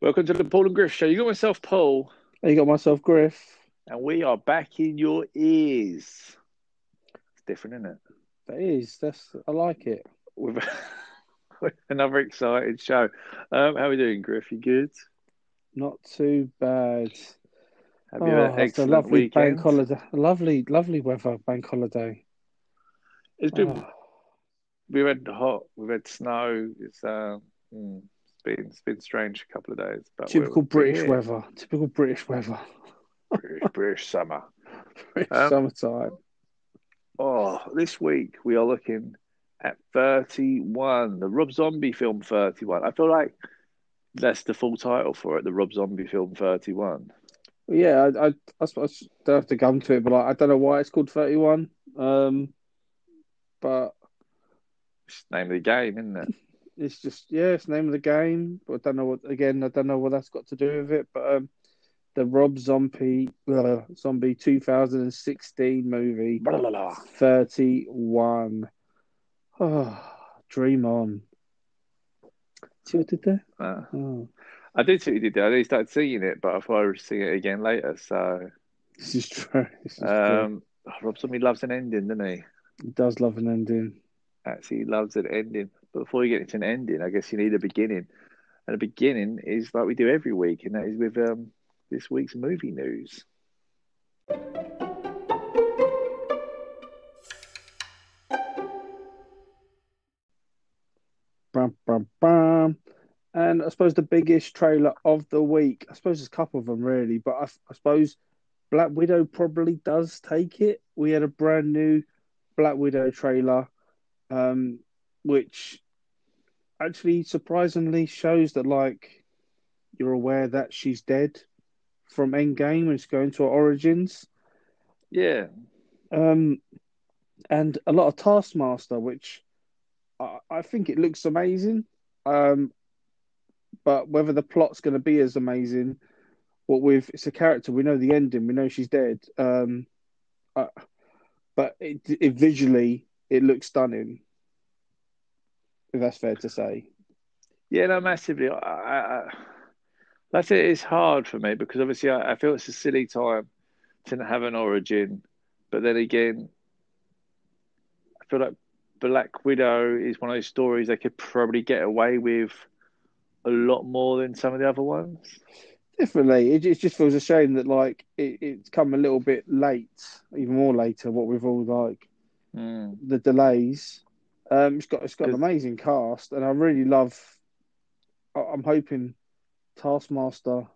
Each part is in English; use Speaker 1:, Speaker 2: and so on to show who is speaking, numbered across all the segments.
Speaker 1: Welcome to the Paul and Griff Show. You got myself, Paul, And
Speaker 2: You got myself, Griff.
Speaker 1: and we are back in your ears. It's different, isn't it?
Speaker 2: That is. That's. I like it.
Speaker 1: With, another exciting show. Um, how are we doing, Griff? You good?
Speaker 2: Not too bad.
Speaker 1: Have you had an
Speaker 2: it's a lovely
Speaker 1: weekend?
Speaker 2: bank holiday. Lovely, lovely weather. Bank holiday.
Speaker 1: It's been.
Speaker 2: Oh,
Speaker 1: We've had hot. We've had snow. It's uh, mm, it's been it's been strange a couple of days. But
Speaker 2: typical British weather. Typical British weather.
Speaker 1: British, British summer.
Speaker 2: British
Speaker 1: Um,
Speaker 2: summertime.
Speaker 1: Oh, this week we are looking at 31, the Rob Zombie film 31. I feel like that's the full title for it, the Rob Zombie film 31.
Speaker 2: Yeah, I, I, I suppose don't have to come to it, but like, I don't know why it's called Thirty One. Um, but
Speaker 1: It's the name of the game, isn't it?
Speaker 2: it's just yeah, it's the name of the game. But I don't know what. Again, I don't know what that's got to do with it. But um, the Rob Zombie uh, Zombie 2016 movie
Speaker 1: Blah, blah, blah.
Speaker 2: 31. Oh, dream on. See what I did there?
Speaker 1: Uh,
Speaker 2: Oh,
Speaker 1: I did see what you did there. I did start seeing it, but I thought I would see it again later. So,
Speaker 2: this is true. This is true.
Speaker 1: um, Rob Zombie loves an ending, doesn't he?
Speaker 2: He does love an ending.
Speaker 1: Actually, he loves an ending. But before you get into an ending, I guess you need a beginning. And a beginning is like we do every week, and that is with um, this week's movie news.
Speaker 2: Bum, bum, bum. And I suppose the biggest trailer of the week, I suppose there's a couple of them really, but I, I suppose Black Widow probably does take it. We had a brand new Black Widow trailer, um, which actually surprisingly shows that like you're aware that she's dead from Endgame and it's going to her origins.
Speaker 1: Yeah,
Speaker 2: Um, and a lot of Taskmaster, which I, I think it looks amazing. Um, but whether the plot's going to be as amazing, what with it's a character we know the ending, we know she's dead. Um, uh, but it, it visually it looks stunning. If that's fair to say.
Speaker 1: Yeah, no, massively. I, I, that's it. It's hard for me because obviously I, I feel it's a silly time to not have an origin, but then again, I feel like Black Widow is one of those stories they could probably get away with a lot more than some of the other ones.
Speaker 2: Definitely, it, it just feels a shame that like it, it's come a little bit late, even more later. What we've all like
Speaker 1: Mm.
Speaker 2: the delays. Um, it's got it's got an amazing cast, and I really love. I- I'm hoping Taskmaster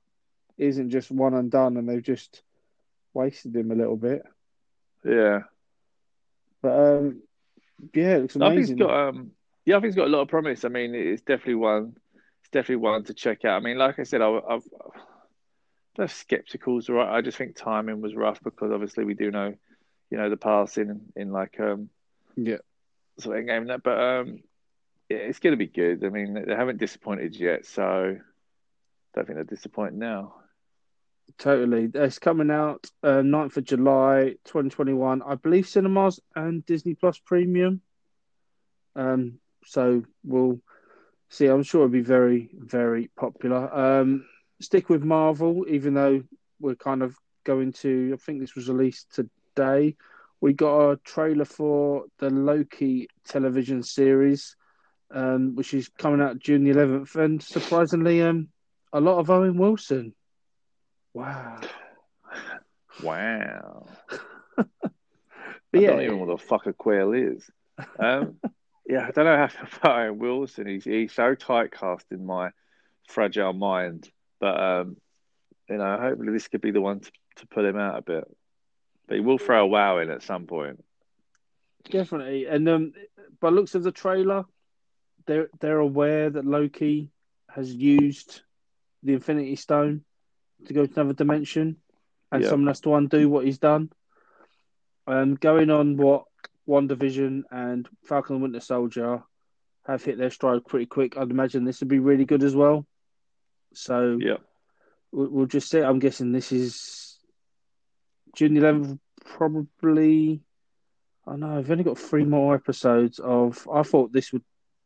Speaker 2: isn't just one and done, and they've just wasted him a little bit.
Speaker 1: Yeah,
Speaker 2: But um, yeah, it looks
Speaker 1: I think it's
Speaker 2: amazing.
Speaker 1: got um, yeah, I think it's got a lot of promise. I mean, it's definitely one. It's definitely one to check out. I mean, like I said, I, I've. The skepticals, right? I just think timing was rough because obviously we do know, you know, the passing in, in like um
Speaker 2: Yeah,
Speaker 1: sort of game but um, yeah, it's going to be good. I mean, they haven't disappointed yet, so I don't think they're disappointed now.
Speaker 2: totally. It's coming out uh, 9th of July, 2021. I believe cinemas and Disney Plus Premium. Um, so we'll see. I'm sure it'll be very, very popular. Um, stick with Marvel, even though we're kind of going to. I think this was released today. We got a trailer for the Loki television series, um, which is coming out June the 11th, and surprisingly, um, a lot of Owen Wilson. Wow.
Speaker 1: Wow.
Speaker 2: But
Speaker 1: I
Speaker 2: yeah,
Speaker 1: don't even know what the fuck a quail is. Um, yeah, I don't know how to feel Owen Wilson. He's he's so typecast in my fragile mind, but um, you know, hopefully this could be the one to, to pull him out a bit. But he will throw a wow in at some point.
Speaker 2: definitely. And um, by looks of the trailer, they're they're aware that Loki has used the Infinity Stone to go to another dimension, and
Speaker 1: Yeah.
Speaker 2: someone has to undo what he's done. Um, going on what WandaVision and Falcon and Winter Soldier have hit their stride pretty quick. I'd imagine this would be really good as well. So
Speaker 1: Yeah.
Speaker 2: we'll, we'll just see. I'm guessing this is June 11th, probably. I know I've only got three more episodes of. I thought this would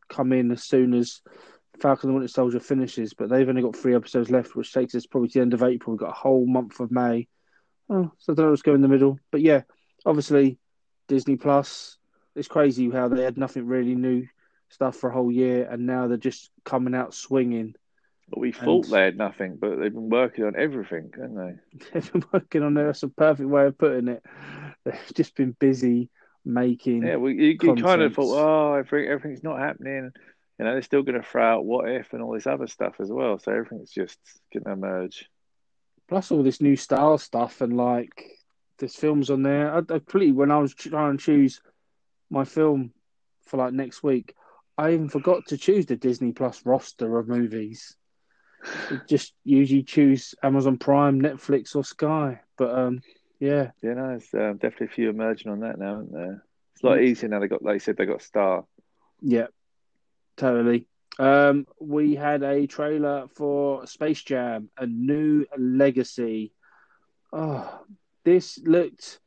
Speaker 2: come in as soon as Falcon and Winter Soldier finishes, but they've only got three episodes left, which takes us probably to the end of April. We've got a whole month of May. Oh, so I don't know what's going in the middle. But yeah, obviously, Disney Plus. It's crazy how they had nothing really new stuff for a whole year, and now they're just coming out swinging.
Speaker 1: But we thought and... they had nothing, but they've been working on everything, haven't they?
Speaker 2: They've been working on it. That's a perfect way of putting it. They've just been busy making.
Speaker 1: Yeah, well, you, you kind of thought, oh, everything, everything's not happening. You know, they're still going to throw out what if and all this other stuff as well. So everything's just going to emerge.
Speaker 2: Plus all this new style stuff and like there's films on there. I, I completely when I was trying to choose my film for like next week, I even forgot to choose the Disney Plus roster of movies. Just usually choose Amazon Prime, Netflix, or Sky. But um, yeah,
Speaker 1: yeah, no, it's um, definitely a few emerging on that now, aren't there? It's a lot easier now. They got, like you said, they got Star.
Speaker 2: Yeah, totally. Um, we had a trailer for Space Jam: A New Legacy. Oh, this looked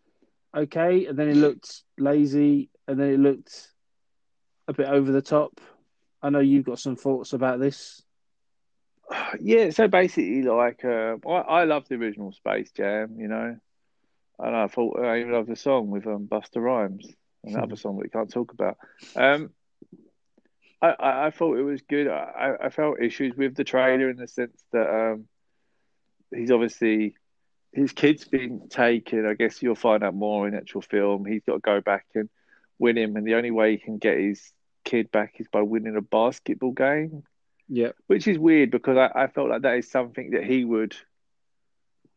Speaker 2: okay, and then it looked lazy, and then it looked a bit over the top. I know you've got some thoughts about this.
Speaker 1: Yeah, so basically, like, uh, I, I love the original Space Jam, you know, and I thought I even love the song with um, Busta Rhymes, another song that we can't talk about. Um, I, I, I, thought it was good. I, I felt issues with the trailer in the sense that um, he's obviously his kid's been taken. I guess you'll find out more in actual film. He's got to go back and win him, and the only way he can get his kid back is by winning a basketball game.
Speaker 2: Yeah,
Speaker 1: which is weird because I, I felt like that is something that he would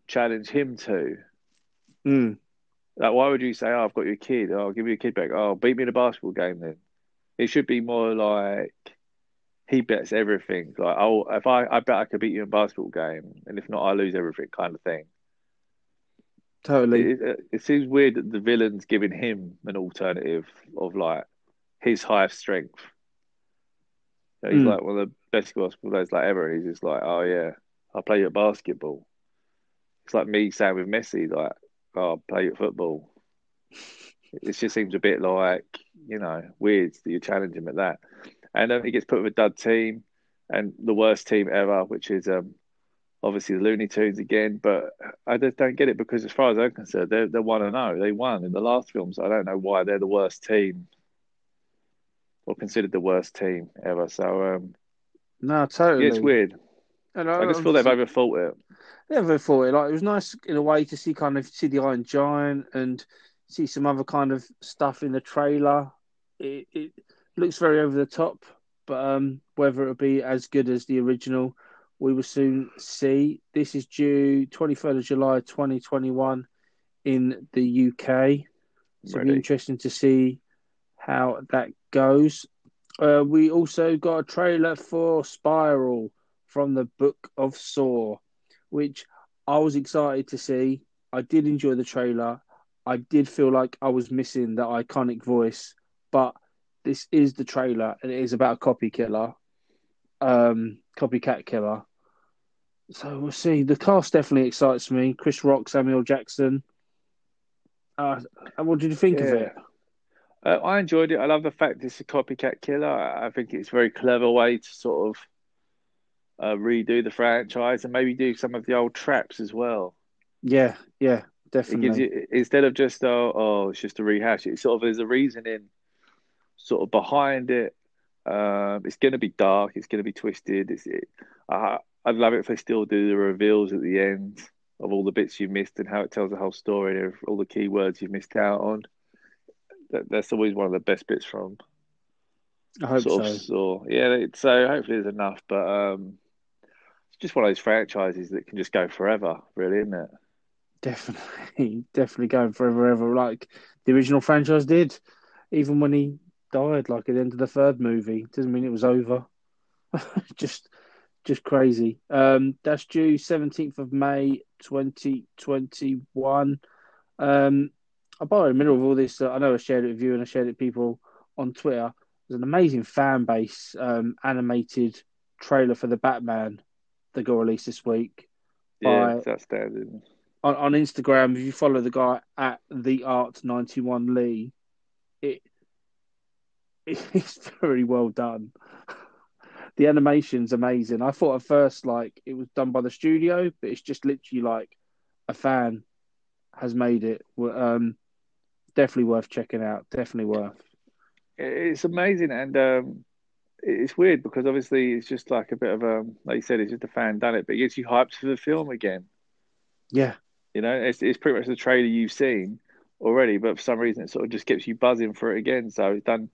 Speaker 1: challenge him to.
Speaker 2: Mm.
Speaker 1: Like, why would you say, "Oh, I've got your kid. Oh, I'll give you a kid back. Oh, beat me in a basketball game." Then it should be more like he bets everything. Like, oh, if I, I bet I could beat you in a basketball game, and if not, I lose everything, kind of thing.
Speaker 2: Totally.
Speaker 1: It, it, seems weird that the villain's giving him an alternative of like his highest strength. He's mm. like one of the best basketball players like ever. And he's just like, oh yeah, I play you at basketball. It's like me saying with Messi, like, oh, I play you at football. it just seems a bit like you know weird that you challenge him at that. And then he gets put with a dud team and the worst team ever, which is um, obviously the Looney Tunes again, but I just don't get it because as far as I'm concerned, they're they're one and zero. Oh. They won in the last films. I don't know why they're the worst team or considered the worst team ever. So um,
Speaker 2: no, totally,
Speaker 1: yeah, it's weird. And I, I just feel they've overthought it.
Speaker 2: They overthought it. Like it was nice in a way to see kind of see the Iron Giant and see some other kind of stuff in the trailer. It, it looks very over the top, but um, whether it'll be as good as the original we will soon see. This is due 23rd of July 2021 in the UK. So it'll be interesting to see how that goes. Uh, we also got a trailer for Spiral from the Book of Saw, which I was excited to see. I did enjoy the trailer. I did feel like I was missing that iconic voice, but this is the trailer and it is about a copy killer, um, copycat killer. So we'll see. The cast definitely excites me. Chris Rock, Samuel Jackson. Uh, what did you think yeah. of it?
Speaker 1: Uh, I enjoyed it. I love the fact it's a copycat killer. I think it's a very clever way to sort of uh, redo the franchise and maybe do some of the old traps as well.
Speaker 2: Yeah, yeah, definitely.
Speaker 1: gives You, instead of just oh, oh, it's just a rehash. It sort of there's a reasoning sort of behind it. Um, it's going to be dark. It's going to be twisted. It's, it, uh, I'd love it if they still do the reveals at the end of all the bits you missed and how it tells the whole story of all the key words you've missed out on. That, that's always one of the best bits from.
Speaker 2: I hope so. Of,
Speaker 1: so. Yeah, so hopefully there's enough, but um, it's just one of those franchises that can just go forever, really, isn't it?
Speaker 2: Definitely, definitely going forever, ever like the original franchise did. Even when he died, like at the end of the third movie, doesn't mean it was over. just just crazy. Um, that's due 17th of May 2021. Um, I by the middle of all this, uh, I know I shared it with you and I shared it with people on Twitter. There's an amazing fan base um, animated trailer for the Batman that got released this week.
Speaker 1: Yeah, by, that's standard.
Speaker 2: On, on Instagram, if you follow the guy at the Art ninety one Lee, it it's very well done. the animation's amazing. I thought at first like it was done by the studio, but it's just literally like a fan has made it. Um, definitely worth checking out. Definitely worth.
Speaker 1: It's amazing, and um, it's weird because obviously it's just like a bit of a, like you said, it's just a fan done it, but it gets you hyped for the film again.
Speaker 2: Yeah,
Speaker 1: you know, it's it's pretty much the trailer you've seen already, but for some reason it sort of just gets you buzzing for it again. So it's done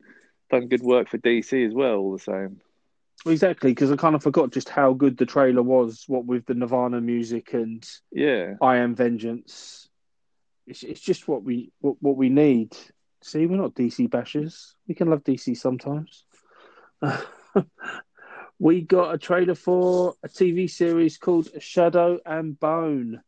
Speaker 1: done good work for DC as well, all the same.
Speaker 2: Exactly, because I kind of forgot just how good the trailer was. What with the Nirvana music and
Speaker 1: yeah,
Speaker 2: I Am Vengeance. It's it's just what we what, what we need. See, we're not DC bashers. We can love DC sometimes. we got a trailer for a TV series called Shadow and Bone.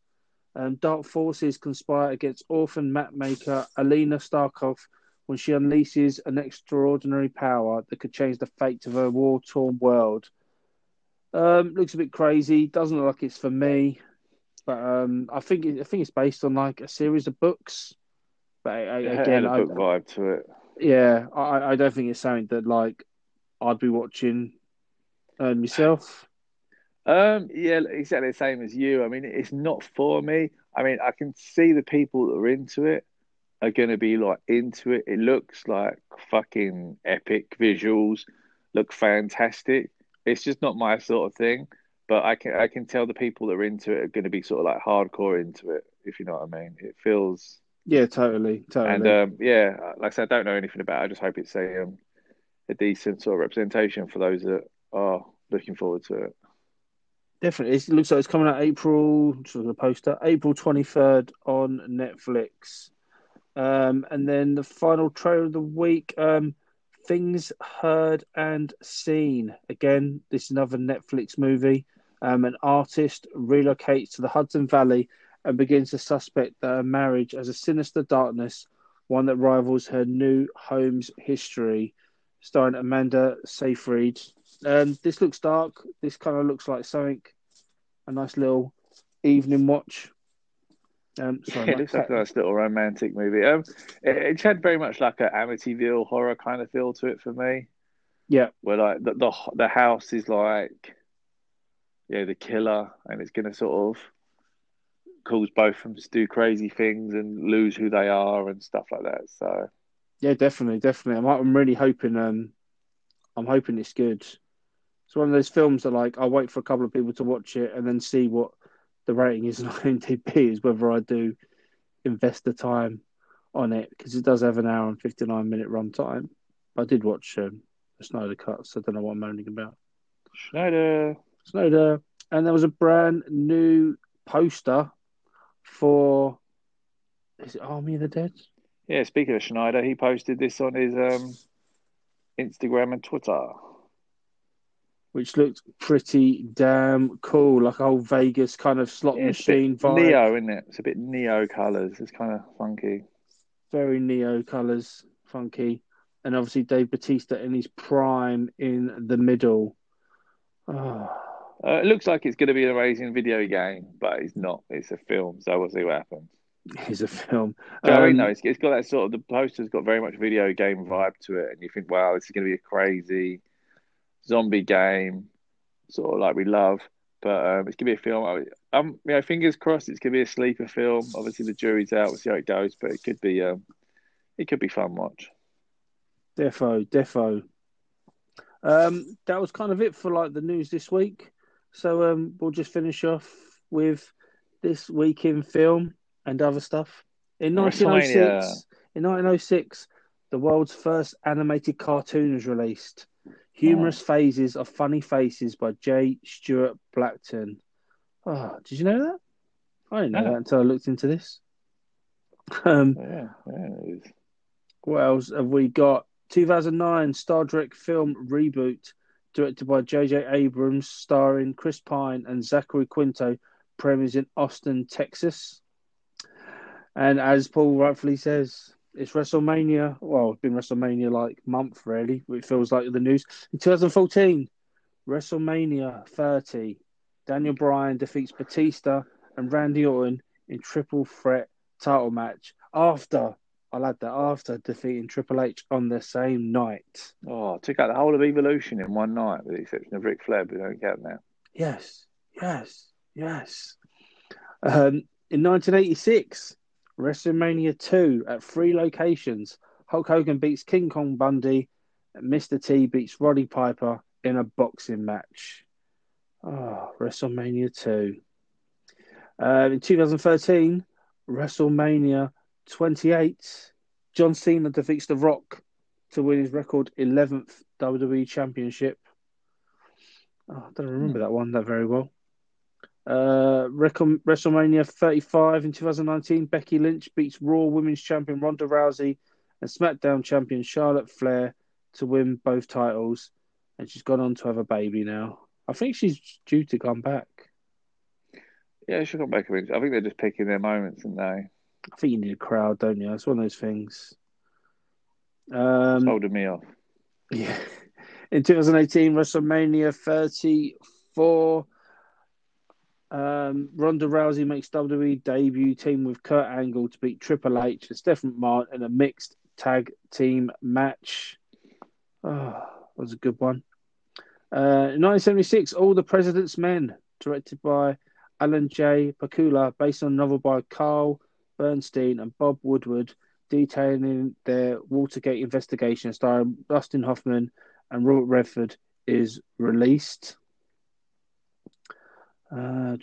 Speaker 2: Um, dark forces conspire against orphan mapmaker Alina Starkov when she unleashes an extraordinary power that could change the fate of her war torn world. Um, looks a bit crazy. Doesn't look like it's for me, but um, I think it, I think it's based on like a series of books. But I, again,
Speaker 1: a book vibe to it.
Speaker 2: Yeah, I, I don't think it's something that like I'd be watching um, myself.
Speaker 1: Um, yeah, exactly the same as you. I mean, it's not for me. I mean, I can see the people that are into it are going to be like into it. It looks like fucking epic visuals, look fantastic. It's just not my sort of thing, but I can I can tell the people that are into it are going to be sort of like hardcore into it, if you know what I mean. It feels
Speaker 2: yeah, totally, totally.
Speaker 1: And um, yeah, like I said, I don't know anything about. it. I just hope it's a um, a decent sort of representation for those that are looking forward to it.
Speaker 2: Definitely, it looks like it's coming out April. Just the poster, April twenty third on Netflix. Um, and then the final trailer of the week, um, Things Heard and Seen. Again, this is another Netflix movie. Um, an artist relocates to the Hudson Valley and begins to suspect that her marriage has a sinister darkness, one that rivals her new home's history. Starring Amanda Seyfried. Um, this looks dark. This kind of looks like something, a nice little evening watch.
Speaker 1: Um, sorry, yeah, it looks like a nice little romantic movie. Um, it, it, had very much like an Amityville horror kind of feel to it for me.
Speaker 2: Yeah,
Speaker 1: where like the the, the house is like, yeah, the killer, and it's going to sort of cause both of them to do crazy things and lose who they are and stuff like that. So,
Speaker 2: yeah, definitely, definitely. I'm I'm really hoping um, I'm hoping it's good. It's one of those films that like I'll wait for a couple of people to watch it and then see what the rating is on IMDb is whether I do invest the time on it because it does have an hour and 59 minute runtime. I did watch um, the Snyder Cut, so I don't know what I'm moaning about.
Speaker 1: Snyder.
Speaker 2: Snyder. And there was a brand new poster for. Is it Army of the Dead?
Speaker 1: Yeah, speaking of Schneider, he posted this on his um, Instagram and Twitter
Speaker 2: which looked pretty damn cool, like a whole Vegas kind of slot yeah, machine vibe.
Speaker 1: Neo, isn't it? It's a bit neo colours. It's kind of funky.
Speaker 2: Very neo colours, funky, and obviously Dave Batista in his prime in the middle. Oh.
Speaker 1: Uh, it looks like it's going to be an amazing video game, but it's not. It's a film, so we'll see what happens.
Speaker 2: It's a film.
Speaker 1: Um, I mean, no, it's, it's got that sort of the poster's got very much video game vibe to it, and you think, wow, this is going to be a crazy zombie game, sort of like we love. But um, it's gonna be a film. Um, you know, fingers crossed, it's gonna be a sleeper film. Obviously, the jury's out. We'll see how it goes, but it could be, um, it could be fun watch.
Speaker 2: Defo, defo. Um, that was kind of it for like the news this week. So um, we'll just finish off with this week in film and other stuff. In 1906, in 1906, the world's first animated cartoon was released. Humorous oh. Phases of Funny Faces by J. Stuart Blackton. Oh, did you know that? I didn't know yeah. that until I looked into this. Um,
Speaker 1: yeah, yeah,
Speaker 2: What else have we got? 2009 Star Trek film reboot, directed by J.J. Abrams, starring Chris Pine and Zachary Quinto, premieres in Austin, Texas. And as Paul rightfully says, it's WrestleMania. Well, it's been WrestleMania like month really. It feels like the news in 2014. WrestleMania 30. Daniel Bryan defeats Batista and Randy Orton in triple threat title match after I'll add that after defeating Triple H on the same night.
Speaker 1: Oh, took out the whole of Evolution in one night, with the exception of Ric Flair, but we don't count now.
Speaker 2: Yes, yes, yes. Um, in 1986, WrestleMania 2 at three locations, Hulk Hogan beats King Kong Bundy, and Mr. T beats Roddy Piper in a boxing match. Oh, WrestleMania 2. Uh, in 2013, WrestleMania 28, John Cena defeats The Rock to win his record 11th WWE Championship. Oh, I don't remember that one that very well. Uh, WrestleMania 35 in 2019, Becky Lynch beats Raw Women's Champion Ronda Rousey and SmackDown Champion Charlotte Flair to win both titles. And she's gone on to have a baby now. I think she's due to come back.
Speaker 1: Yeah, she'll come back. I think they're just picking their moments, aren't they?
Speaker 2: I think you need a crowd, don't you? It's one of those things. Um,
Speaker 1: holding me off.
Speaker 2: Yeah. In 2018, WrestleMania 34, um, Ronda Rousey makes WWE debut team with Kurt Angle to beat Triple H and Stephanie McMahon in a mixed tag team match. Oh, that was a good one. Uh, in 1976, All the President's Men, directed by Alan J. Pakula, based on a novel by Carl Bernstein and Bob Woodward, detailing their Watergate investigation, starring Dustin Hoffman and Robert Redford, is released. Uh,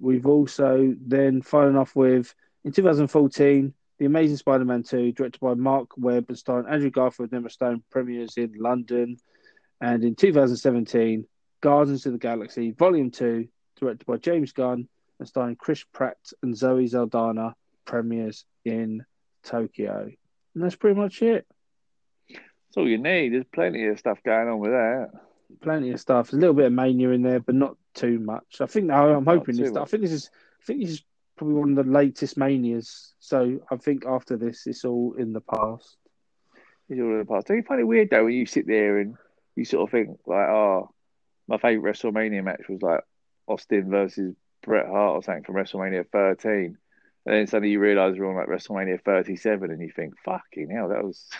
Speaker 2: we've also then fallen off with in 2014 The Amazing Spider-Man 2, directed by Marc Webb and starring Andrew Garfield and Emma Stone, premieres in London. And in 2017, Guardians of the Galaxy Volume 2, directed by James Gunn and starring Chris Pratt and Zoe Saldana, premieres in Tokyo. And that's pretty much it.
Speaker 1: That's all you need. There's plenty of stuff going on with that.
Speaker 2: Plenty of stuff. There's a little bit of mania in there, but not too much. I think I'm hoping this. Much. I think this is. I think this is probably one of the latest manias. So I think after this, it's all in the past.
Speaker 1: It's all in the past. Don't you find it weird though when you sit there and you sort of think like, oh, my favorite WrestleMania match was like Austin versus Bret Hart or something from WrestleMania 13, and then suddenly you realise we're on like WrestleMania 37, and you think, fucking hell, that was.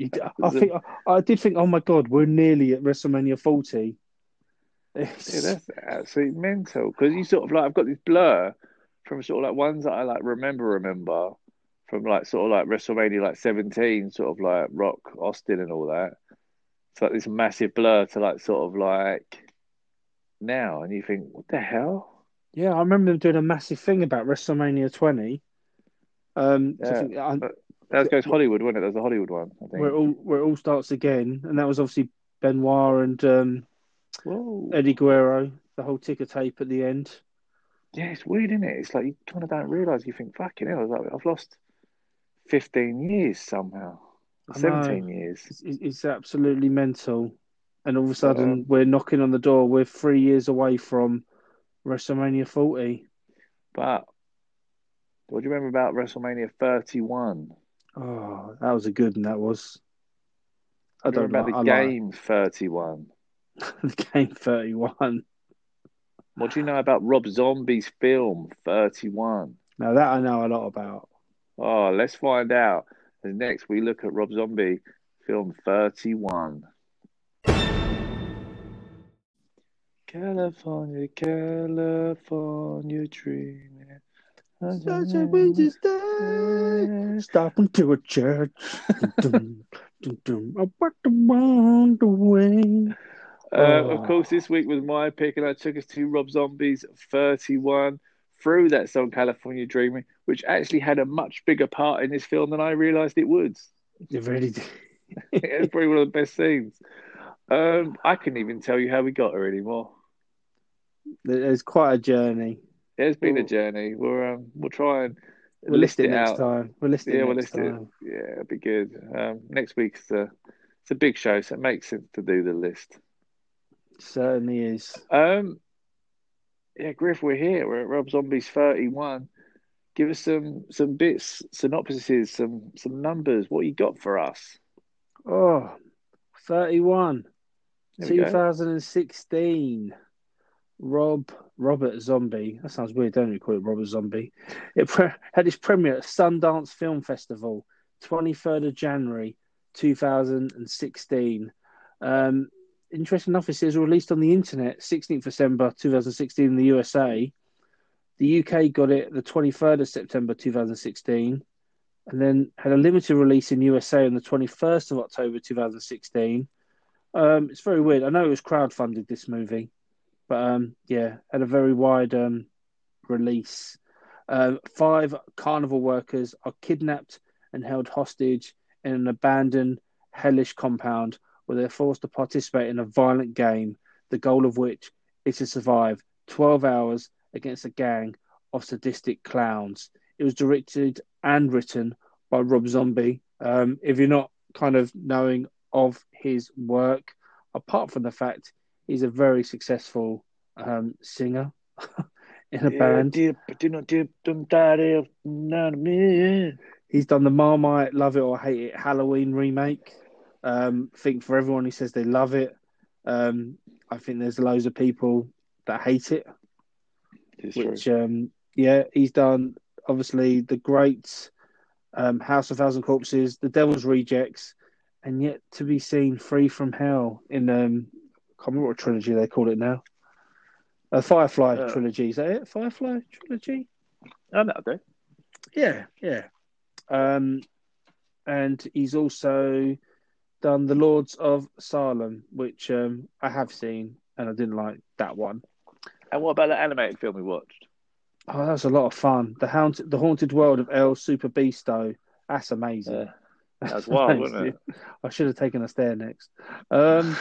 Speaker 2: You, I think I, I did think, oh my god, we're nearly at WrestleMania 40.
Speaker 1: Yeah, that's absolutely mental because you sort of like I've got this blur from sort of like ones that I like remember remember from like sort of like WrestleMania like 17, sort of like Rock Austin and all that. It's like this massive blur to like sort of like now, and you think, what the hell?
Speaker 2: Yeah, I remember them doing a massive thing about WrestleMania 20. Um,
Speaker 1: yeah, think, I, that goes Hollywood, wasn't it? Was the Hollywood one, I think.
Speaker 2: Where it all where it all starts again, and that was obviously Benoit and um, Eddie Guerrero, the whole ticker tape at the end.
Speaker 1: Yeah, it's weird, isn't it? It's like you kind of don't realise. You think, fucking hell, like, I've lost 15 years somehow. 17 years.
Speaker 2: It's, it's, absolutely mental. And all of a sudden, um, we're knocking on the door. We're three years away from WrestleMania 40.
Speaker 1: But what do you remember about WrestleMania 31?
Speaker 2: Oh, that was a good one. That was.
Speaker 1: I don't about the I game like... 31.
Speaker 2: the game 31.
Speaker 1: What do you know about Rob Zombie's film 31?
Speaker 2: Now that I know a lot about.
Speaker 1: Oh, let's find out. And next we look at Rob Zombie film 31. California, California dreaming.
Speaker 2: Such a winter's day. Stop into a church. dum, dum, dum, I walked around the way.
Speaker 1: Uh, oh. Of course, this week was my pick, and I took us to Rob Zombie's 31 through that song California Dreaming, which actually had a much bigger part in this film than I realised it would.
Speaker 2: It really did.
Speaker 1: it's probably one of the best scenes. Um, I couldn't even tell you how we got her anymore.
Speaker 2: It's quite a journey.
Speaker 1: It's been we'll, a journey. We'll um, we'll try and
Speaker 2: we'll list, it, next out. time. We'll list it.
Speaker 1: Yeah,
Speaker 2: we'll
Speaker 1: list
Speaker 2: time.
Speaker 1: it. Yeah, it'll be good. Um, next week's a it's a big show, so it makes sense to do the list.
Speaker 2: certainly is.
Speaker 1: Um, yeah, Griff, we're here. We're at Rob Zombie's thirty-one. Give us some some bits, synopsises, some some numbers. What you got for us?
Speaker 2: Oh, 31. 2016. Rob Robert Zombie. That sounds weird, don't you? Call it Robert Zombie. It pre- had its premiere at Sundance Film Festival, 23rd of January 2016. Um, interesting enough, it says released on the internet 16th December 2016 in the USA. The UK got it the 23rd of September 2016, and then had a limited release in USA on the 21st of October 2016. Um, it's very weird. I know it was crowdfunded this movie, but um, yeah, had a very wide um, release. Uh, five carnival workers are kidnapped and held hostage in an abandoned, hellish compound where they're forced to participate in a violent game, the goal of which is to survive 12 hours against a gang of sadistic clowns. It was directed and written by Rob Zombie. Um, if you're not kind of knowing of his work, apart from the fact he's a very successful um, singer in a band. He's done the Marmite Love It or Hate It Halloween remake. Um, I think for everyone who says they love it, um, I think there's loads of people that hate it.
Speaker 1: It's
Speaker 2: which, um, yeah, he's done obviously the great um, House of Thousand Corpses, The Devil's Rejects, and yet to be seen 3 from Hell in um, can't remember what trilogy they call it now. A Firefly
Speaker 1: Uh,
Speaker 2: trilogy, is that it? Firefly trilogy?
Speaker 1: Oh, that'll do.
Speaker 2: Yeah, yeah. Um, and he's also done The Lords of Salem, which um, I have seen, and I didn't like that one.
Speaker 1: And what about the animated film we watched?
Speaker 2: Oh, that was a lot of fun. The haunted, the haunted world of El Superbeasto. That's amazing.
Speaker 1: Yeah. That was wild, wasn't it?
Speaker 2: I should have taken us there next. Um,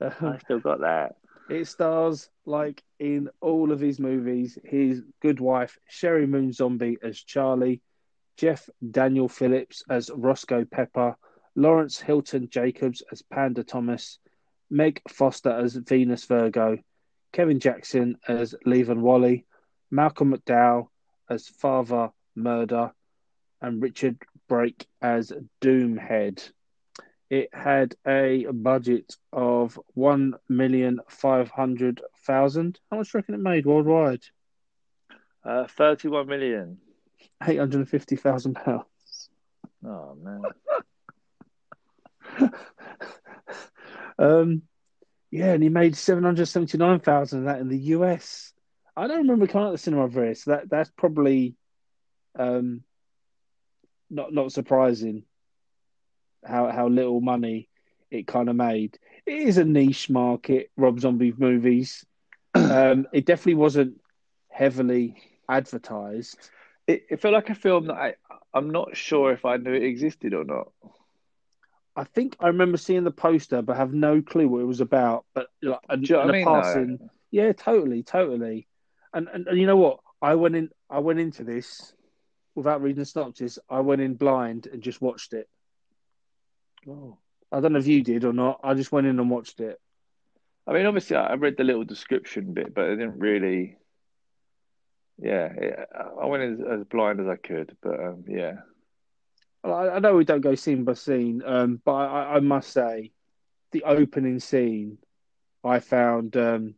Speaker 1: I still got that.
Speaker 2: it stars, like in all of his movies, his good wife Sheri Moon Zombie as Charlie, Jeff Daniel Phillips as Roscoe Pepper, Lawrence Hilton Jacobs as Panda Thomas, Meg Foster as Venus Virgo, Kevin Jackson as Levin Wally, Malcolm McDowell as Father Murder, and Richard Brake as Doomhead. It had a budget of one million five hundred thousand. How much do you reckon it made worldwide?
Speaker 1: Uh, 31 million.
Speaker 2: Eight hundred and fifty thousand pounds.
Speaker 1: Oh, man.
Speaker 2: Um, yeah, and he made seven hundred seventy nine thousand of that in the US. I don't remember coming out of the cinema here, so that that's probably um not not surprising how how little money it kind of made. It is a niche market, Rob Zombie movies. Um, it definitely wasn't heavily advertised.
Speaker 1: It, it felt like a film that I, I'm not sure if I knew it existed or not.
Speaker 2: I think I remember seeing the poster, but have no clue what it was about. But like, and,
Speaker 1: you know
Speaker 2: and
Speaker 1: I
Speaker 2: a
Speaker 1: mean? though?
Speaker 2: passing, yeah, totally, totally. And, and and you know what? I went in. I went into this without reading the synopsis. I went in blind and just watched it.
Speaker 1: Oh.
Speaker 2: I don't know if you did or not. I just went in and watched it.
Speaker 1: I mean, obviously, I read the little description bit, but I didn't really. Yeah, I went as, as blind as I could, but um, yeah,
Speaker 2: I, I know we don't go scene by scene, um, but I, I must say, the opening scene, I found um,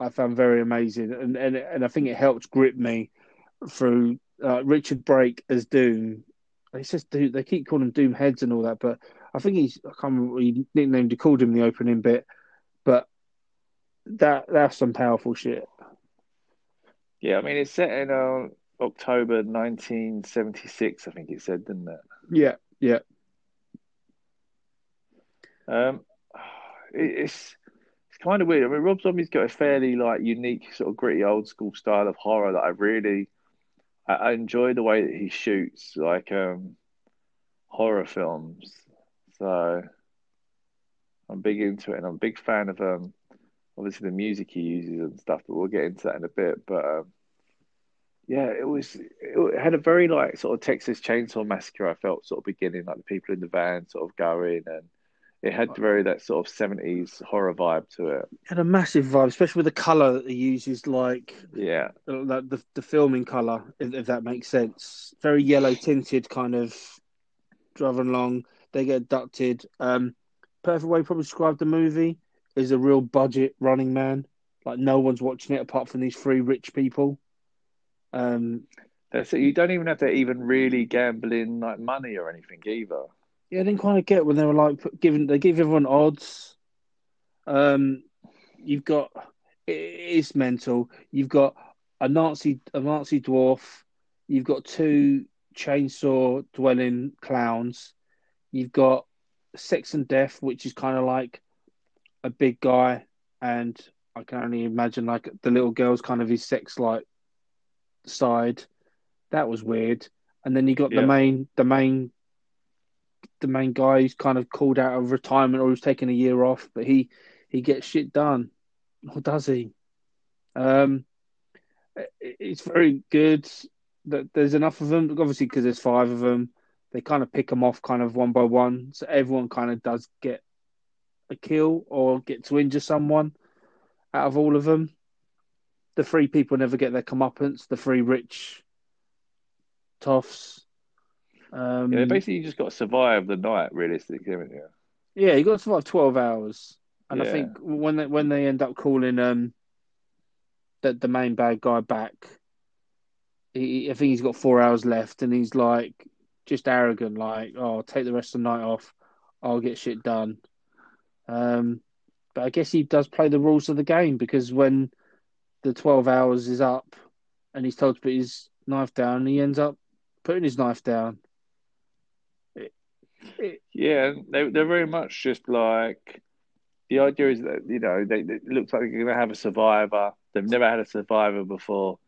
Speaker 2: I found very amazing, and and and I think it helped grip me through uh, Richard Brake as Doom. He says Doom. They keep calling him Doom Heads and all that, but I think he's I can't remember what he nicknamed. He called him the opening bit, but that that's some powerful shit.
Speaker 1: yeah. I mean, it's set in uh, October 1976, I think it said, didn't it?
Speaker 2: Yeah, yeah,
Speaker 1: Um, it, it's it's kind of weird. I mean, Rob Zombie's got a fairly like unique, sort of gritty, old school style of horror that I really I, I enjoy the way that he shoots like um horror films. So I'm big into it, and I'm a big fan of um obviously the music he uses and stuff. But we'll get into that in a bit. But um, yeah, it was it had a very like sort of Texas Chainsaw Massacre. I felt sort of beginning like the people in the van sort of going and. It had very that sort of seventies horror vibe to it.
Speaker 2: had a massive vibe, especially with the color that he uses, like
Speaker 1: Yeah,
Speaker 2: the the, the filming color, if, if that makes sense. Very yellow tinted, kind of driving along. They get abducted. Um, perfect way to probably describe the movie is a real budget Running Man. Like no one's watching it apart from these three rich people. Um,
Speaker 1: That's it. You don't even have to even really gamble in like money or anything either.
Speaker 2: Yeah, I didn't quite get when they were like giving they give everyone odds. Um, you've got it is mental. You've got a Nazi a Nazi dwarf. You've got two chainsaw dwelling clowns. You've got Sex and Death, which is kind of like a big guy, and I can only imagine like the little girl's kind of his sex like side. That was weird. And then you got
Speaker 1: Yeah.
Speaker 2: the main the main the main guy who's kind of called out of retirement or who's taking a year off, but he he gets shit done. Or does he? Um it's very good that there's enough of them, obviously because there's five of them. They kind of pick them off kind of one by one, so everyone kind of does get a kill or get to injure someone out of all of them. The three people never get their comeuppance. The three rich toffs. Um,
Speaker 1: Yeah, basically, you just got to survive the night, realistically, haven't you?
Speaker 2: yeah, you got to survive twelve hours, and I think when they when they end up calling um the the main bad guy back, he, I think he's got four hours left, and he's like just arrogant, like, "Oh, I'll take the rest of the night off. I'll get shit done." Um, but I guess he does play the rules of the game because when the twelve hours is up, and he's told to put his knife down, he ends up putting his knife down.
Speaker 1: Yeah, they they're very much just like the idea is that you know they, it looks like they're going to have a survivor. They've never had a survivor before.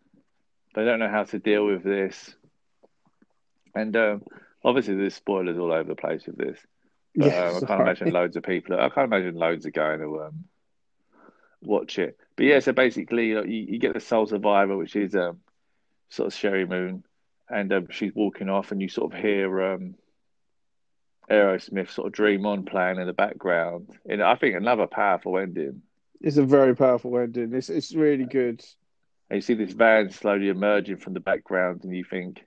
Speaker 1: They don't know how to deal with this, and um, obviously there's spoilers all over the place with this. But,
Speaker 2: yeah,
Speaker 1: um, I can't imagine loads of people. I can't imagine loads are going to um, watch it. But yeah, so basically, like, you, you get the sole survivor, which is um, sort of Sheri Moon, and um, she's walking off, and you sort of hear um, Aerosmith sort of "Dream On" playing in the background. And I think another powerful ending.
Speaker 2: It's a very powerful ending. It's it's really good.
Speaker 1: And you see this van slowly emerging from the background, and you think,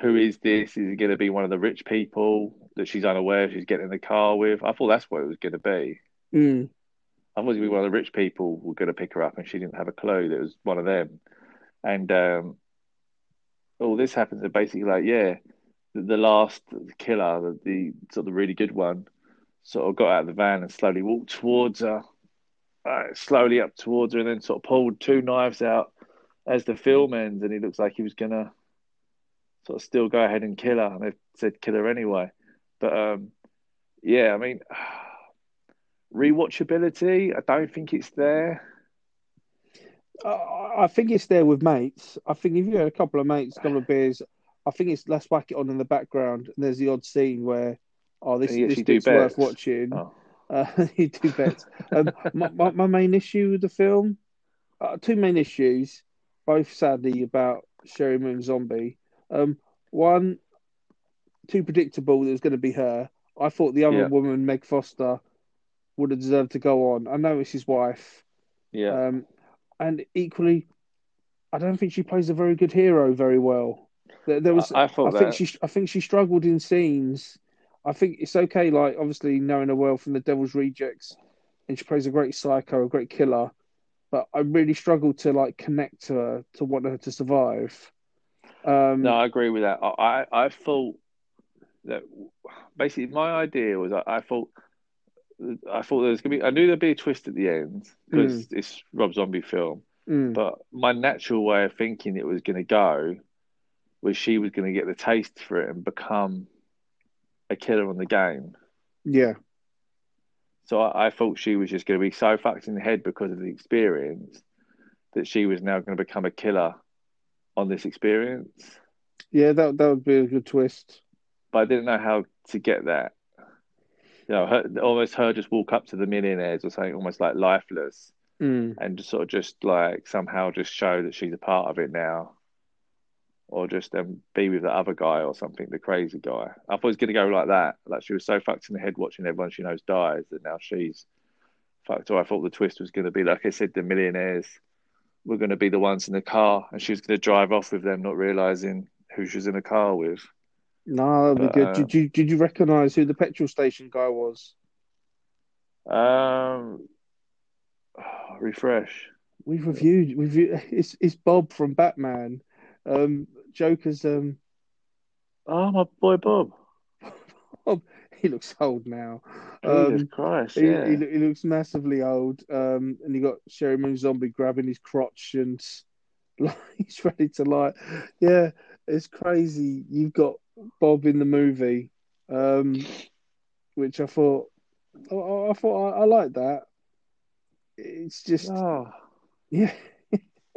Speaker 1: "Who is this? Is it going to be one of the rich people that she's unaware she's getting in the car with?" I thought that's what it was going to be.
Speaker 2: Mm.
Speaker 1: I thought it was one of the rich people were going to pick her up, and she didn't have a clue that it was one of them. And um, all this happens, and basically, like, yeah, the, last killer, the, the sort of the really good one, sort of got out of the van and slowly walked towards her, uh, slowly up towards her, and then sort of pulled two knives out as the film ends, and he looks like he was gonna sort of still go ahead and kill her, and they said kill her anyway. But um, yeah, I mean. Rewatchability, I don't think it's there.
Speaker 2: I, I think it's there with mates. I think if you had a couple of mates, a couple of beers, I think it's let's whack it on in the background. And there's the odd scene where, oh, this this bit's worth watching.
Speaker 1: Oh.
Speaker 2: Uh, you do bets. um, my, my my main issue with the film, uh, two main issues, both sadly about Sheri Moon Zombie. Um, one, too predictable that it was going to be her. I thought the other
Speaker 1: Yeah.
Speaker 2: woman, Meg Foster, would have deserved to go on. I know it's his wife.
Speaker 1: Yeah,
Speaker 2: Um, and equally, I don't think she plays a very good hero very well. There, there was,
Speaker 1: I, I
Speaker 2: I, think she, I think she struggled in scenes. I think it's okay, like obviously knowing her well from the Devil's Rejects, and she plays a great psycho, a great killer. But I really struggled to like connect to her to want her to survive. Um,
Speaker 1: No, I agree with that. I, I, thought that basically my idea was I, I thought I thought there was gonna be I knew there'd be a twist at the end because it's Rob Zombie film,
Speaker 2: mm,
Speaker 1: but my natural way of thinking it was going to go was she was going to get the taste for it and become a killer on the game.
Speaker 2: yeah,
Speaker 1: So I, I thought she was just going to be so fucked in the head because of the experience that she was now going to become a killer on this experience.
Speaker 2: yeah, that that would be a good twist.
Speaker 1: But I didn't know how to get that. You know, her, almost her just walk up to the millionaires or something, almost like lifeless,
Speaker 2: Mm,
Speaker 1: and just sort of just like somehow just show that she's a part of it now, or just um, be with the other guy or something, the crazy guy. I thought it was going to go like that. Like she was so fucked in the head watching everyone she knows dies that now she's fucked. So I thought the twist was going to be like I said, the millionaires were going to be the ones in the car, and she was going to drive off with them, not realizing who she was in a car with.
Speaker 2: no, that'd be
Speaker 1: But,
Speaker 2: good.
Speaker 1: uh,
Speaker 2: did you did you recognise who the petrol station guy was?
Speaker 1: Um, refresh.
Speaker 2: We've reviewed. We've it's it's Bob from Batman. Um, Joker's um
Speaker 1: Oh, my boy Bob.
Speaker 2: Bob he looks old now.
Speaker 1: Jesus
Speaker 2: Um,
Speaker 1: Christ,
Speaker 2: he,
Speaker 1: yeah.
Speaker 2: he, he looks massively old. Um, and you got Sheri Moon Zombie grabbing his crotch and like he's ready to like, yeah, it's crazy. You've got Bob in the movie, um, which I thought, I, I thought I, I like that. It's just,
Speaker 1: Oh,
Speaker 2: yeah.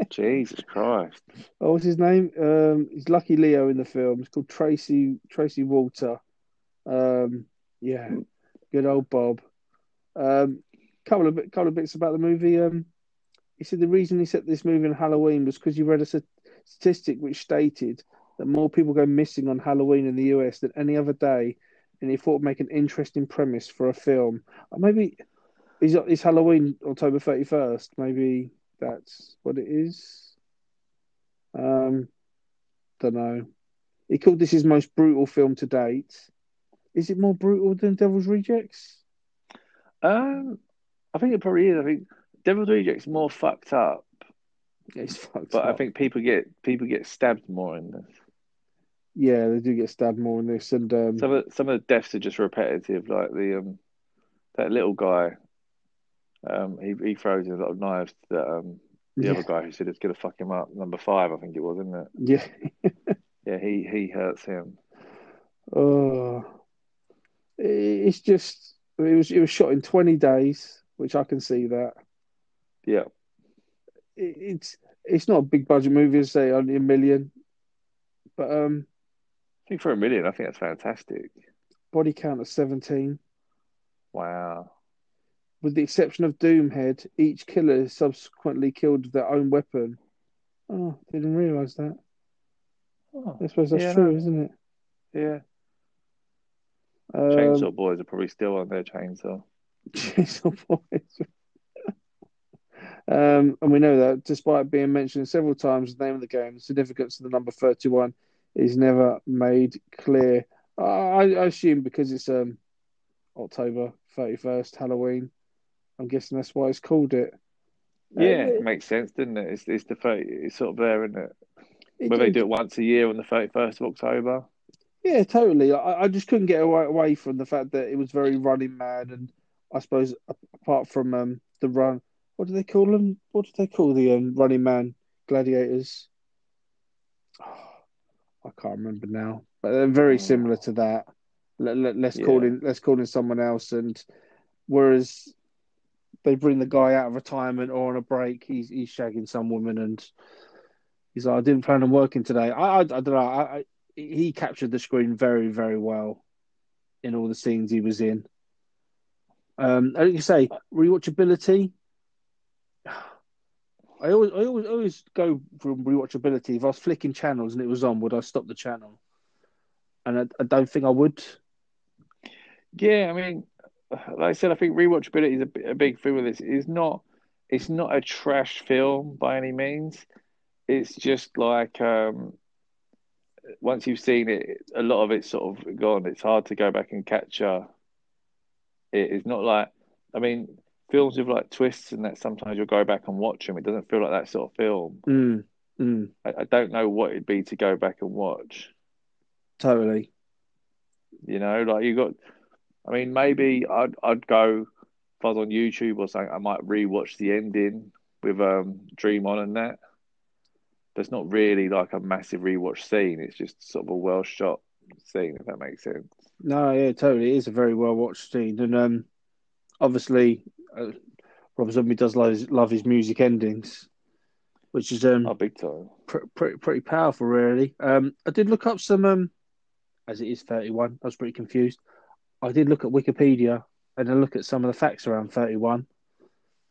Speaker 1: Jesus Christ.
Speaker 2: Oh, what's his name? Um, he's Lucky Leo in the film. It's called Tracy Tracy Walter. Um, yeah, good old Bob. Um, couple of couple of bits about the movie. Um, he said the reason he set this movie on Halloween was because he read a st- statistic which stated that more people go missing on Halloween in the US than any other day, and he thought it'd make an interesting premise for a film. Uh, Maybe is is Halloween October thirty first? Maybe that's what it is. Um, don't know. He called this his most brutal film to date. Is it more brutal than Devil's Rejects?
Speaker 1: Um, I think it probably is. I think Devil's Rejects more fucked up,
Speaker 2: Yeah, it's fucked
Speaker 1: but I think people get people get stabbed more in this.
Speaker 2: yeah, they do get stabbed more in this, and um,
Speaker 1: Some of some of the deaths are just repetitive, like the um that little guy. Um, he he throws in a lot of knives that um the
Speaker 2: yeah,
Speaker 1: other guy who said it's gonna fuck him up. Number five, I think it was, isn't it?
Speaker 2: yeah.
Speaker 1: Yeah, he he hurts him.
Speaker 2: Oh, it's just it was it was shot in twenty days, which I can see that.
Speaker 1: Yeah,
Speaker 2: It, it's it's not a big budget movie, say only a million, but um,
Speaker 1: I think for a million, I think that's fantastic.
Speaker 2: body count of seventeen.
Speaker 1: Wow.
Speaker 2: With the exception of Doomhead, each killer subsequently killed with their own weapon. Oh, didn't realise that.
Speaker 1: Oh,
Speaker 2: I suppose that's
Speaker 1: Yeah,
Speaker 2: true,
Speaker 1: no.
Speaker 2: isn't it?
Speaker 1: yeah.
Speaker 2: Um,
Speaker 1: Chainsaw Boys are probably still on their chainsaw.
Speaker 2: Chainsaw Boys. um, and we know that despite being mentioned several times, the name of the game, the significance of the number 31 is never made clear. I, I I assume because it's um, October 31st, Halloween. I'm guessing that's why it's called it.
Speaker 1: Yeah,
Speaker 2: Uh,
Speaker 1: it makes sense, doesn't it? It's it's the 30, it's sort of there, isn't it?
Speaker 2: it-
Speaker 1: Where they do it once a year on the thirty first of October.
Speaker 2: Yeah, totally. I, I just couldn't get away, away from the fact that it was very Running Man, and I suppose apart from um, the run, what do they call them? What do they call the um, Running Man gladiators? I can't remember now, but they're very
Speaker 1: Oh.
Speaker 2: similar to that. Let, let, let's
Speaker 1: Yeah.
Speaker 2: call in let's call in someone else, and whereas they bring the guy out of retirement or on a break, he's he's shagging some woman, and he's like, I didn't plan on working today. I I, I don't know. I, I he captured the screen very, very well in all the scenes he was in. Um, like you say, rewatchability. I always, I always, always go from rewatchability. If I was flicking channels and it was on, would I stop the channel? And I, I don't think I would.
Speaker 1: Yeah, I mean, like I said, I think rewatchability is a, a big thing with this. It's not it's not a trash film by any means. It's just like um, once you've seen it, a lot of it's sort of gone. It's hard to go back and capture. It. It is not like I mean, films with like twists and that. Sometimes you'll go back and watch them. It doesn't feel like that sort of film.
Speaker 2: Mm, mm,
Speaker 1: I, I don't know what it'd be to go back and watch.
Speaker 2: totally.
Speaker 1: You know, like you got. I mean, maybe I'd I'd go if I was on YouTube or something. I might rewatch the ending with um Dream On and that. But it's not really like a massive rewatch scene. It's just sort of a well shot scene, if that makes sense.
Speaker 2: No, yeah, totally. It is a very well watched scene, and um, obviously, uh, Rob Zombie does love his, love his music endings, which is um
Speaker 1: Oh, big time.
Speaker 2: pr- pretty pretty powerful, really. Um, I did look up some um, as it is thirty one. I was pretty confused. I did look at Wikipedia and then look at some of the facts around thirty one.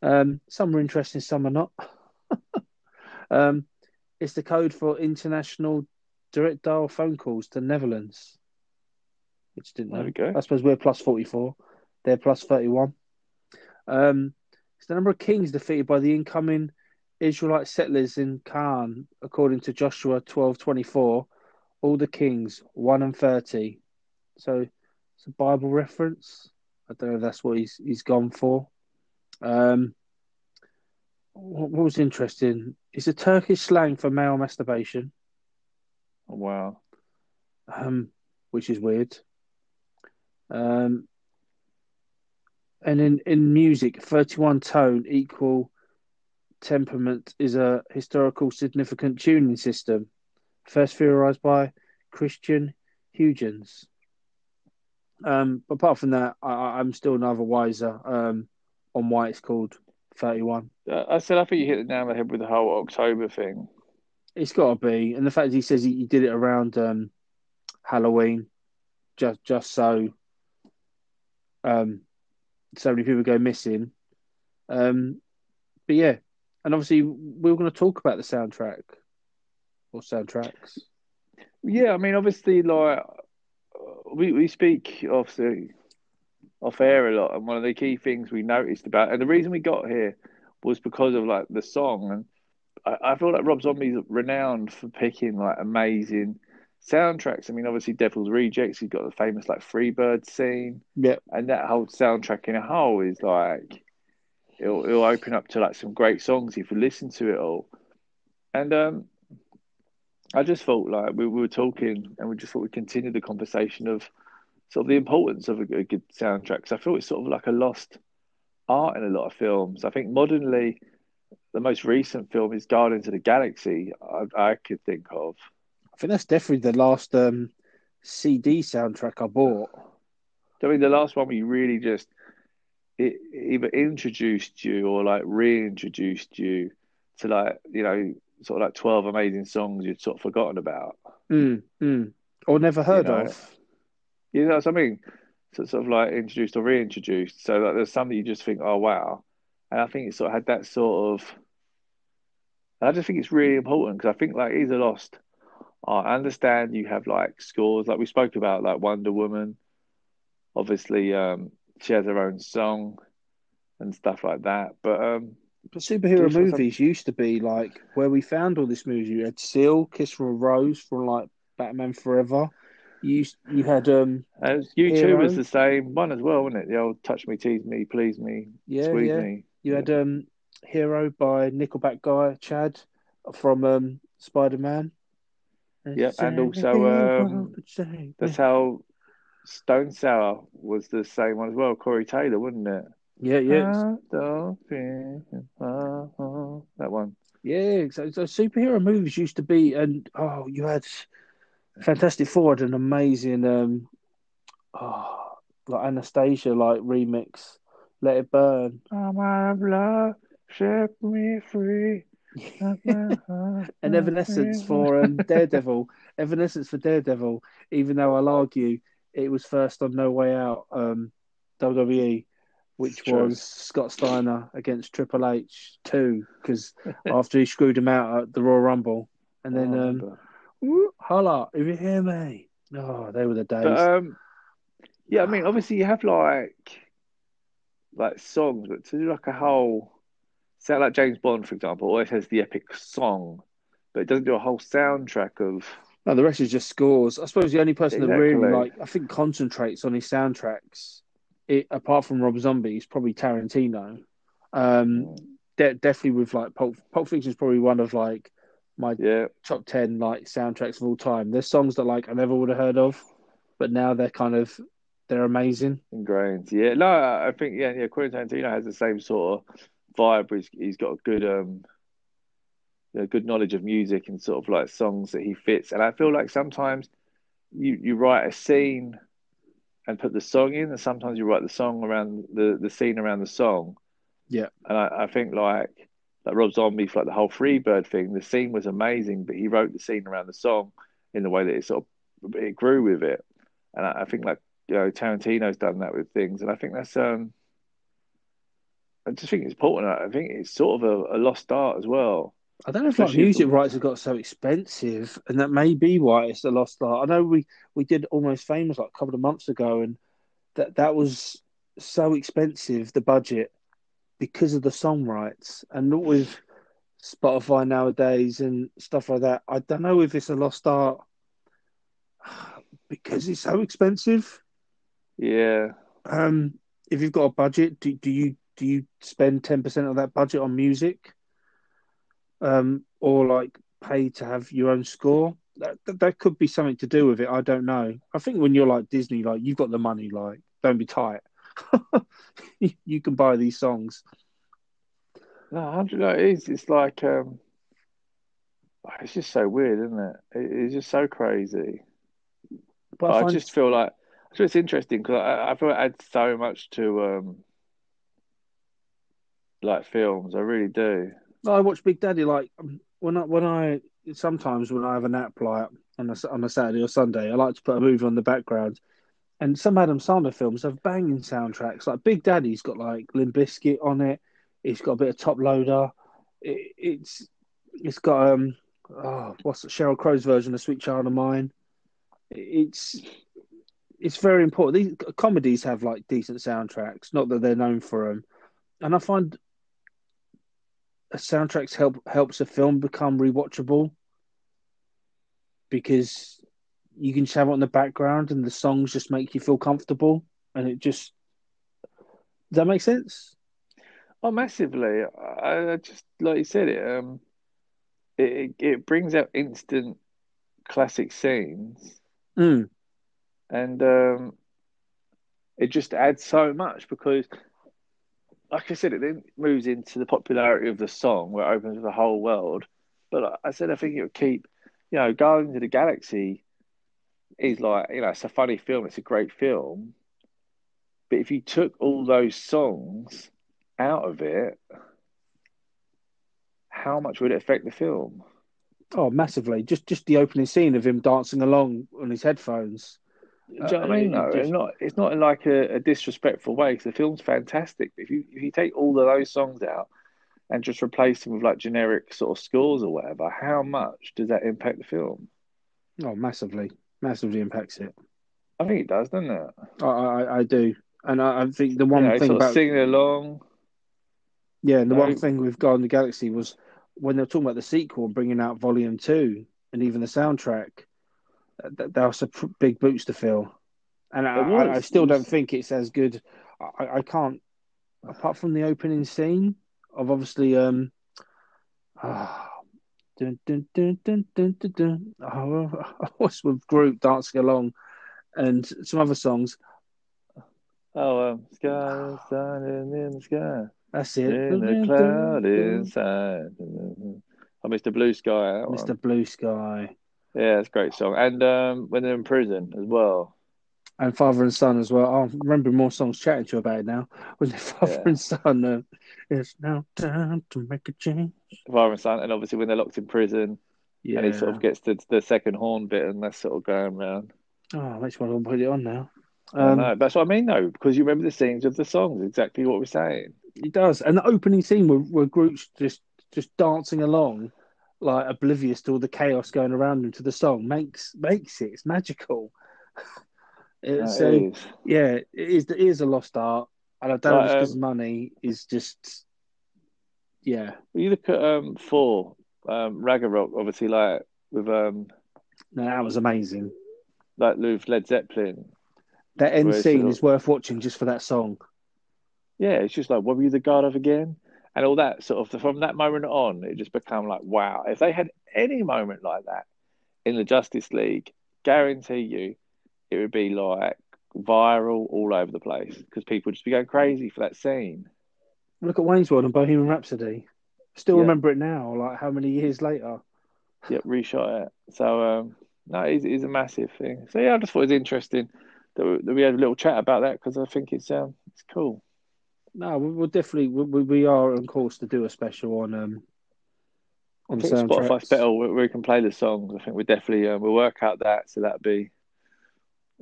Speaker 2: Um, some are interesting, some are not. um, it's the code for international direct dial phone calls to Netherlands, which I didn't know.
Speaker 1: There we go.
Speaker 2: I suppose we're plus forty four, they're plus thirty one. Um, it's the number of kings defeated by the incoming Israelite settlers in Canaan, according to Joshua twelve twenty four. All the kings one and thirty. So it's a Bible reference. I don't know if that's what he's he's gone for. Um, what, what was interesting is a Turkish slang for male masturbation.
Speaker 1: Oh, wow.
Speaker 2: um, which is weird. Um, and in, in music, 31 tone equal temperament is a historical significant tuning system, first theorized by Christian Huygens. Um, but apart from that, I, I'm still neither wiser um, on why it's called 31.
Speaker 1: Uh, I said I think you hit the nail on the head with the whole October thing.
Speaker 2: It's got to be, and the fact he says he, he did it around um, Halloween, just just so um, so many people go missing. Um, but yeah, and obviously we were going to talk about the soundtrack or soundtracks.
Speaker 1: Yeah, I mean, obviously, like we we speak obviously off air a lot, and one of the key things we noticed about, and the reason we got here was because of like the song, and I, I feel like Rob Zombie's renowned for picking like amazing soundtracks. I mean, obviously, Devil's Rejects, he's got the famous like Freebird scene,
Speaker 2: Yeah,
Speaker 1: and that whole soundtrack in a whole is like it'll it'll open up to like some great songs if you listen to it all. And um, I just felt like we, we were talking, and we just thought we'd continue the conversation of sort of the importance of a, a good soundtrack. Because I feel it's sort of like a lost art in a lot of films. I think modernly, the most recent film is Guardians of the Galaxy. I, I could think of.
Speaker 2: I think that's definitely the last um, CD soundtrack I bought.
Speaker 1: I mean, the last one we really just it either introduced you or like reintroduced you to like you know sort of like twelve amazing songs you'd sort of forgotten about.
Speaker 2: Mm, mm. Or never heard
Speaker 1: know,
Speaker 2: of.
Speaker 1: You know what I mean? So sort of like introduced or reintroduced. So like there's some that you just think, oh wow, and I think it sort of had that sort of. I just think it's really important because I think like a lost. I understand you have like scores like we spoke about like Wonder Woman. Obviously, um, she has her own song and stuff like that. But um,
Speaker 2: But superhero movies used to be like where we found all this movies. You had Seal, Kiss from a Rose from like Batman Forever. You you had um
Speaker 1: uh, U two was the same one as well, wasn't it? The old touch me, tease me, please me,
Speaker 2: yeah
Speaker 1: squeeze
Speaker 2: yeah
Speaker 1: me.
Speaker 2: you had um Hero by Nickelback guy Chad from um Spider Man.
Speaker 1: Yep, and also, um, That's how Stone Sour was the same one as well. Corey Taylor, wasn't it?
Speaker 2: Yeah yeah
Speaker 1: I don't feel-. That one.
Speaker 2: yeah. So, so superhero movies used to be, and oh, you had Fantastic Four had an amazing um oh like Anastacia like remix. Let it burn.
Speaker 1: I'm out of love, set me free.
Speaker 2: and Evanescence for um, Daredevil. Evanescence for Daredevil, even though I'll argue it was first on No Way Out um, WWE, which
Speaker 1: True.
Speaker 2: was Scott Steiner against Triple H 2, because after he screwed him out at the Royal Rumble. And then,
Speaker 1: Oh,
Speaker 2: um, holla, if you hear me. Oh, they were the days.
Speaker 1: But um, yeah, I mean, obviously you have like like songs, but to do like a whole, say like James Bond, for example, always has the epic song, but it doesn't do a whole soundtrack of.
Speaker 2: no, the rest is just scores. I suppose the only person that really, like, I think, concentrates on his soundtracks, it, apart from Rob Zombie, is probably Tarantino. Um, de- definitely with like Pulp, Pulp Fiction is probably one of like my
Speaker 1: Yeah,
Speaker 2: top 10 like soundtracks of all time. There's songs that like I never would have heard of, but now they're kind of they're amazing.
Speaker 1: ingrained. Yeah, no, I think yeah, yeah. Quentin Tarantino has the same sort of vibe. He's, he's got a good um, know, good knowledge of music and sort of like songs that he fits. And I feel like sometimes you you write a scene and put the song in, and sometimes you write the song around the the scene around the song.
Speaker 2: Yeah.
Speaker 1: And I, I think like like Rob Zombie for like the whole Freebird thing, the scene was amazing, but he wrote the scene around the song in the way that it sort of it grew with it. And I, I think like you know Tarantino's done that with things, and I think that's um. I just think it's important. I think it's sort of a, a lost art as well.
Speaker 2: I don't know if like music rights have got so expensive, and that may be why it's a lost art. I know we we did almost famous like a couple of months ago, and that that was so expensive the budget because of the song rights, and not with Spotify nowadays and stuff like that. I don't know if it's a lost art because it's so expensive.
Speaker 1: Yeah,
Speaker 2: Um, if you've got a budget, do, do you do you spend ten percent of that budget on music, um, or like pay to have your own score? That that, that could be something to do with it. I don't know. I think when you're like Disney, like you've got the money, like don't be tight. you can buy these songs.
Speaker 1: No, hundred. No, it is. It's like um, it's just so weird, isn't it? it it's just so crazy. But I, I just feel like so it's interesting because I, I feel it adds so much to um, like films. I really do.
Speaker 2: I watch Big Daddy like um, when I when I sometimes when I have a nap like on a on a Saturday or Sunday, I like to put a movie on the background. And some Adam Sandler films have banging soundtracks. Like Big Daddy's got like Limp Bizkit on it. It's got a bit of Top Loader. It, it's it's got um oh what's it, Sheryl Crow's version of Sweet Child of Mine. It's it's very important. These comedies have like decent soundtracks. Not that they're known for them, and I find soundtracks help helps a film become rewatchable because you can just have it on the background and the songs just make you feel comfortable and it just does that make sense?
Speaker 1: Oh massively. I, I just like you said it um it, it brings out instant classic scenes.
Speaker 2: Mm.
Speaker 1: and um it just adds so much because like I said, it then moves into the popularity of the song where it opens the whole world. But like I said, I think it would keep, you know, Guardians of the Galaxy is like, you know, it's a funny film, it's a great film. But if you took all those songs out of it, how much would it affect the film?
Speaker 2: Oh, massively. Just just the opening scene of him dancing along on his headphones.
Speaker 1: Uh, do you know what I mean? No, just... it's not. It's not in like a, a disrespectful way because the film's fantastic. If you if you take all of those songs out and just replace them with like generic sort of scores or whatever, how much does that impact the film?
Speaker 2: Oh, massively, massively impacts it.
Speaker 1: I think it does, doesn't it?
Speaker 2: I I, I do, and I, I, think the one
Speaker 1: you know,
Speaker 2: thing about
Speaker 1: singing along.
Speaker 2: Yeah, and the one thing with Guardian of the Galaxy was when they were talking about the sequel and bringing out Volume Two, and even the soundtrack that, was a big boots to fill, and I, I, still don't think it's as good. I, I can't, apart from the opening scene of obviously um, dun, dun, dun, dun, dun, dun, dun. Oh, I was with Groot dancing along, and some other songs.
Speaker 1: Oh, um, sky shining in the sky.
Speaker 2: That's it.
Speaker 1: In the cloud inside. Oh, Mr. Blue Sky.
Speaker 2: Mr. One. Blue Sky.
Speaker 1: Yeah, it's a great song. And um, when they're in prison as well.
Speaker 2: And Father and Son as well. I'm remembering more songs chatting to you about it now. Was it Father yeah. and Son? Uh, it's now time to make a change.
Speaker 1: Father and Son, and obviously when they're locked in prison, yeah. and he sort of gets to the second horn bit, and that's sort of going around.
Speaker 2: Oh, makes me want to put it on now.
Speaker 1: Um, know. That's what I mean, though, because you remember the scenes of the songs, exactly what we're saying.
Speaker 2: It does, and the opening scene where, where Groot's just just dancing along like oblivious to all the chaos going around him to the song makes makes it. It's magical. so it yeah, it is. It is a lost art, and I don't because um, money is just yeah.
Speaker 1: You look at um Thor um Ragnarok, obviously like with um.
Speaker 2: No, that was amazing.
Speaker 1: Like with Led Zeppelin.
Speaker 2: That end scene is worth watching just for that song.
Speaker 1: Yeah, it's just like, what were you the god of again? And all that sort of from that moment on, it just became like, wow, if they had any moment like that in the Justice League, guarantee you it would be like viral all over the place because people would just be going crazy for that scene.
Speaker 2: Look at Wayne's World and Bohemian Rhapsody. Still remember it now, like how many years later?
Speaker 1: Yep, reshot it. So um, no, it's, it's a massive thing. So yeah, I just thought it was interesting that we, that we had a little chat about that because I think it's um, it's cool
Speaker 2: no, we'll definitely we, we are on course to do a special on um
Speaker 1: on I think Spotify better where we can play the songs. I think we definitely uh, we'll work out that so that'd be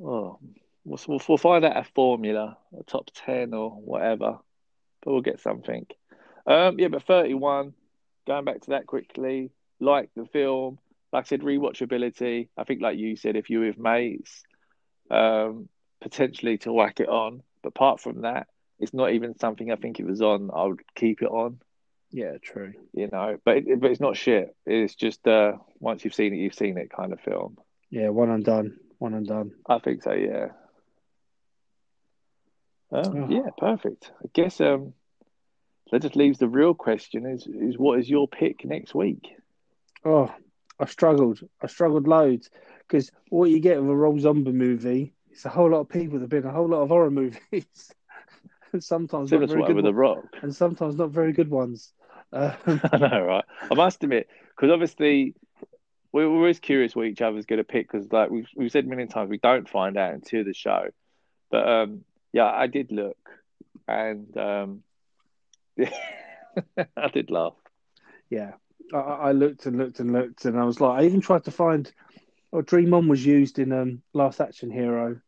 Speaker 1: oh we'll, we'll, we'll find out a formula, a top ten or whatever, but we'll get something. Um, yeah, but thirty one. Going back to that quickly, like the film, like I said, rewatchability. I think, like you said, if you're with mates, um, potentially to whack it on. But apart from that, it's not even something I think it was on. I would keep it on.
Speaker 2: Yeah, true.
Speaker 1: You know, but it, but it's not shit. It's just uh, once you've seen it, you've seen it kind of film.
Speaker 2: Yeah, one and done. One and done.
Speaker 1: I think so. Yeah. Um, oh. Yeah, perfect. I guess um, that just leaves the real question: is is what is your pick next week?
Speaker 2: Oh, I struggled. I struggled loads because what you get with a Rob Zombie movie is a whole lot of people. There've been a whole lot of horror movies, and sometimes not
Speaker 1: Similar
Speaker 2: very good
Speaker 1: with
Speaker 2: ones,
Speaker 1: Rock.
Speaker 2: and sometimes not very good ones. Um,
Speaker 1: I know, right? I must admit, because obviously we we're always curious what each other's going to pick. Because like we've we've said many times, we don't find out until the show. But um, yeah, I did look, and um, I did laugh.
Speaker 2: yeah, I, I looked and looked and looked, and I was like, I even tried to find. Oh, Dream On was used in um, Last Action Hero,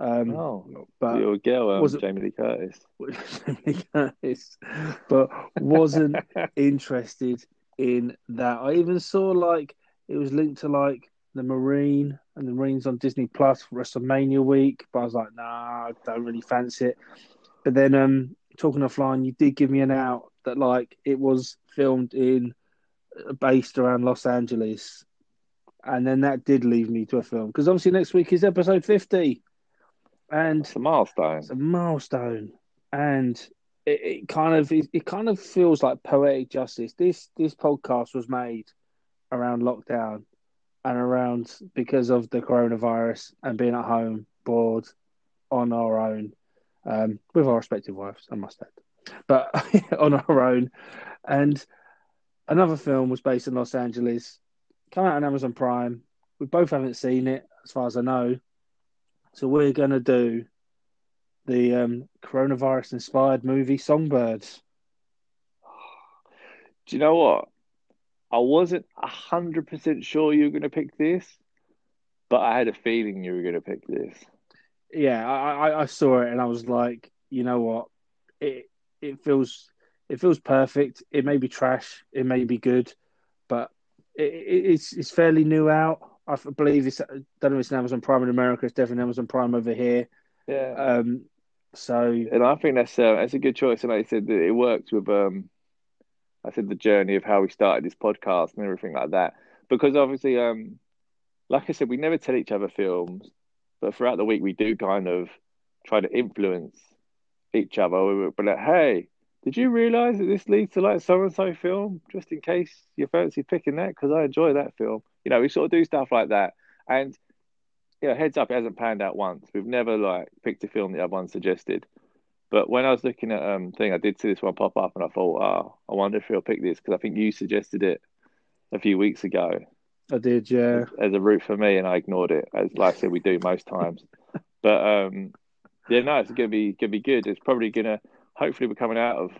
Speaker 2: um,
Speaker 1: Oh,
Speaker 2: but
Speaker 1: your girl, um,
Speaker 2: was it-
Speaker 1: Jamie Lee Curtis.
Speaker 2: Jamie Curtis, but wasn't interested in that. I even saw like it was linked to like the Marine and the Marines on Disney Plus for WrestleMania week, but I was like, nah, I don't really fancy it. But then, um, talking offline, you did give me an out that like it was filmed in uh, based around Los Angeles, and then that did leave me to a film because obviously next week is episode fifty, and
Speaker 1: It's a milestone.
Speaker 2: it's a milestone, and it, it kind of it, it kind of feels like poetic justice. This this podcast was made around lockdown and around because of the coronavirus and being at home, bored, on our own, um, with our respective wives, I must add, but on our own. And another film was based in Los Angeles, come out on Amazon Prime. We both haven't seen it, as far as I know. So we're gonna do the um, coronavirus inspired movie Songbirds.
Speaker 1: Do you know what? I wasn't hundred percent sure you were going to pick this, but I had a feeling you were going to pick this.
Speaker 2: Yeah, I, I, I saw it and I was like, you know what? It it feels it feels perfect. It may be trash, it may be good, but it, it, it's it's fairly new out. I believe it's I don't know if it's an Amazon Prime in America. It's definitely Amazon Prime over here.
Speaker 1: Yeah,
Speaker 2: Um, so
Speaker 1: and I think that's uh, that's a good choice. And like I said, that it works with um, I said the journey of how we started this podcast and everything like that. Because obviously, um, like I said, we never tell each other films, but throughout the week we do kind of try to influence each other. We be like, "Hey, did you realize that this leads to like so and so film? Just in case you fancy picking that, because I enjoy that film." You know, we sort of do stuff like that, and you know, heads up, it hasn't panned out once. We've never like picked a film the other one suggested. But when I was looking at um thing, I did see this one pop up, and I thought, "Oh, I wonder if he'll pick this," because I think you suggested it a few weeks ago
Speaker 2: I did, yeah.
Speaker 1: as a route for me, and I ignored it. As like I said, we do most times. But um, yeah, no, it's gonna be gonna be good. It's probably gonna. Hopefully, we're coming out of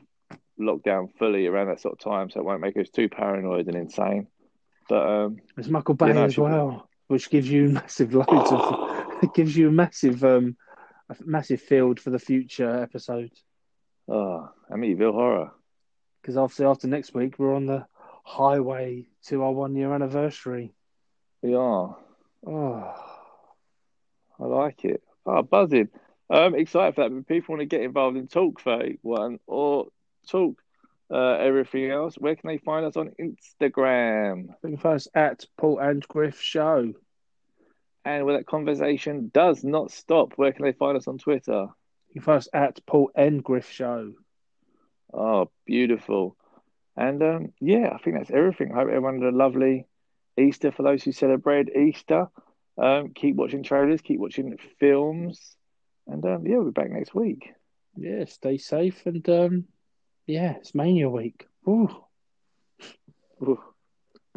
Speaker 1: lockdown fully around that sort of time, so it won't make us too paranoid and insane. But um,
Speaker 2: There's Michael Bay
Speaker 1: no, it
Speaker 2: as
Speaker 1: should
Speaker 2: well, which gives you massive loads of it gives you a massive um a massive field for the future episodes.
Speaker 1: oh, Amityville horror.
Speaker 2: Because obviously after next week we're on the highway to our one year anniversary.
Speaker 1: We are.
Speaker 2: Oh
Speaker 1: I like it. Oh, buzzing. I'm excited for that. If people want to get involved in Talk 31 or Talk uh, everything else, where can they find us on Instagram?
Speaker 2: you can find us at Paul and Griff Show.
Speaker 1: And where that conversation does not stop, where can they find us on Twitter?
Speaker 2: You can find us at Paul and Griff Show.
Speaker 1: Oh, beautiful. And um, yeah, I think that's everything. I hope everyone had a lovely Easter for those who celebrate Easter. Um, keep watching trailers, keep watching films. And um, yeah, we'll be back next week.
Speaker 2: Yeah, stay safe and um yeah, it's Mania week. Ooh.
Speaker 1: Ooh.